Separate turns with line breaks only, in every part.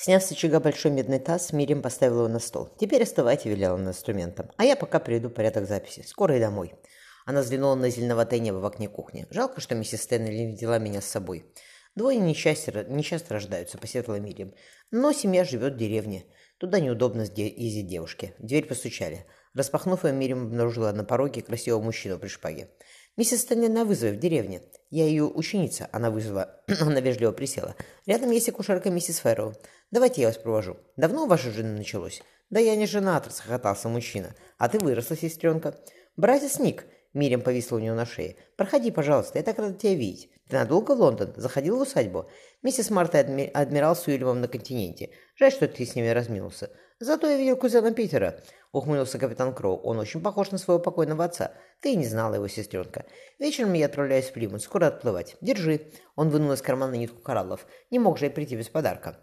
Сняв с очага большой медный таз, Мирим поставила его на стол. «Теперь оставайте», — велела она инструментом. «А я пока приведу порядок записи. Скоро и домой». Она взглянула на зеленоватое небо в окне кухни. «Жалко, что миссис Стэнли не взяла меня с собой. Двое несчастья, нечасто рождаются», — посетовала Мирим. «Но семья живет в деревне. Туда неудобно ездить девушке». В дверь постучали. Распахнув ее, Мирим обнаружила на пороге красивого мужчину при шпаге. «Миссис Стэнли на вызове в деревне. Я ее ученица». Она вызвала. Она вежливо присела. «Рядом есть акушерка миссис Фэрроу. Давайте я вас провожу. Давно у вашей жены началось?» «Да я не женат», — расхохотался мужчина. «А ты выросла, сестренка». «Братец Ник», — Мирим повисла у него на шее. «Проходи, пожалуйста, я так рада тебя видеть. Ты надолго в Лондон? Заходил в усадьбу?» «Миссис Марта и адмирал с Уильямом на континенте. Жаль, что ты с ними разминулся. Зато я видел кузена Питера. — ухмылился капитан Кроу. «Он очень похож на своего покойного отца. Ты и не знала его, сестренка. Вечером я отправляюсь в Плимут. Скоро отплывать. Держи». Он вынул из кармана нитку кораллов. Не мог же я прийти без подарка.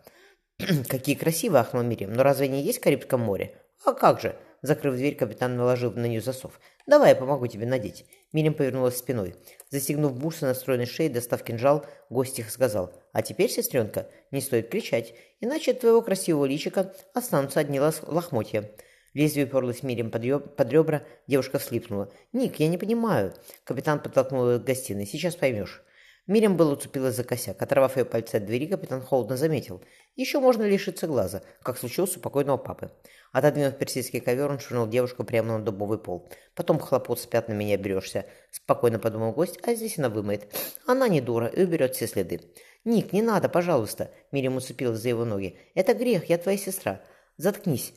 «Какие красивые!» — ахнул Мирим. «Но разве не есть в Карибском море?» «А как же!» Закрыв дверь, капитан наложил на нее засов. «Давай я помогу тебе надеть». Мирим повернулась спиной. Застегнув бусы на стройной шее, достав кинжал, гость тихо сказал. «А теперь, сестренка, не стоит кричать, иначе от твоего красивого личика останутся одни лохмотья». Лезвие уперлось Мирим под, под ребра, девушка вслипнула. «Ник, я не понимаю». Капитан подтолкнул ее к гостиной. «Сейчас поймешь». Мирим было уцепилась за косяк. Оторвав ее пальцы от двери, капитан холодно заметил. Еще можно лишиться глаза, как случилось у покойного папы. Отодвинув персидский ковер, он швырнул девушку прямо на дубовый пол. Потом хлопот с пятнами не оберешься. Спокойно подумал гость, а здесь она вымоет. Она не дура и уберет все следы. «Ник, не надо, пожалуйста!» Мирим уцепилась за его ноги. «Это грех, я твоя сестра. Заткнись!»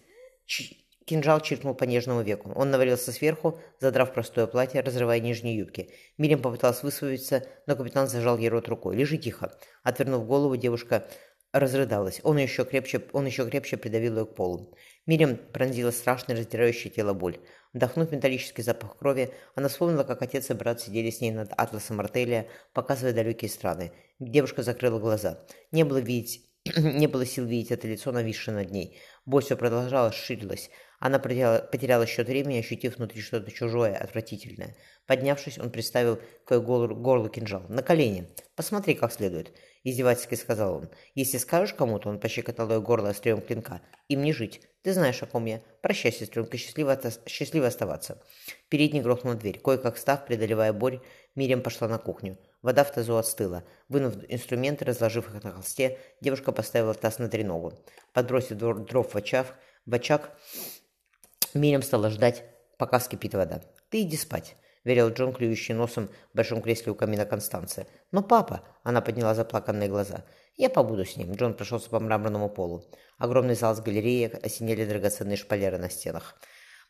Ч Кинжал чиркнул по нежному веку. Он навалился сверху, задрав простое платье, разрывая нижние юбки. Мирим попыталась высвободиться, но капитан зажал ей рот рукой. «Лежи тихо!» Отвернув голову, девушка разрыдалась. Он еще крепче, он еще крепче придавил ее к полу. Мирим пронзила страшное раздирающее тело боль. Вдохнув металлический запах крови, она вспомнила, как отец и брат сидели с ней над атласом артелия, показывая далекие страны. Девушка закрыла глаза. Не было видеть... Не было сил видеть это лицо, нависшее над ней. Боль все продолжалась, ширилась. Она потеряла, потеряла счет времени, ощутив внутри что-то чужое, отвратительное. Поднявшись, он приставил к горлу, горлу кинжал. «На колени! Посмотри как следует!» Издевательски сказал он. «Если скажешь кому-то, он пощекотал ее горло острием клинка. Им не жить. Ты знаешь, о ком я. Прощай, сестренка, счастливо, счастливо оставаться». Перед ней грохнула дверь. Кое-как став, преодолевая боль, Мириам пошла на кухню. Вода в тазу остыла. Вынув инструменты, разложив их на холсте, девушка поставила таз на треногу. Подбросив дров в очаг, в очаг Мирям стала ждать, пока вскипит вода. «Ты иди спать», — велел Джон, клюющий носом в большом кресле у камина Констанции. «Но папа...» — она подняла заплаканные глаза. «Я побуду с ним». Джон прошелся по мраморному полу. Огромный зал с галереей осенили драгоценные шпалеры на стенах.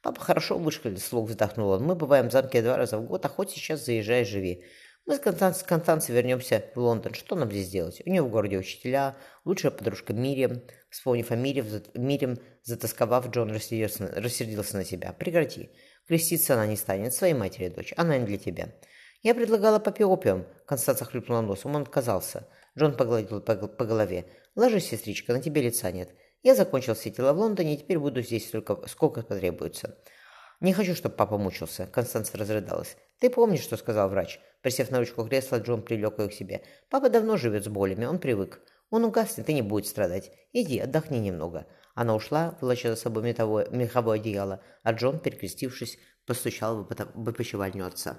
«Папа хорошо вышкалил», — слух вздохнул он. «Мы бываем в замке два раза в год, а хоть сейчас заезжай, живи. Мы с Констанцией, Констанцией вернемся в Лондон. Что нам здесь делать? У нее в городе учителя, лучшая подружка Мириам. Вспомнив о Мире, Мириам, затасковав, Джон рассердился, рассердился на себя. Прекрати. Креститься она не станет, своей матери дочь. Она не для тебя. Я предлагала папе опиум. Констанция хлюпнула носом, он отказался. Джон погладил по, по голове. Ложись, сестричка, на тебе лица нет. Я закончил все дела в Лондоне и теперь буду здесь столько, сколько потребуется. «Не хочу, чтобы папа мучился», — Констанция разрыдалась. «Ты помнишь, что сказал врач?» Присев на ручку кресла, Джон привлек ее к себе. «Папа давно живет с болями, он привык. Он угаснет и не будет страдать. Иди, отдохни немного». Она ушла, волоча за собой меховое, меховое одеяло, а Джон, перекрестившись, постучал в опочивальню отца.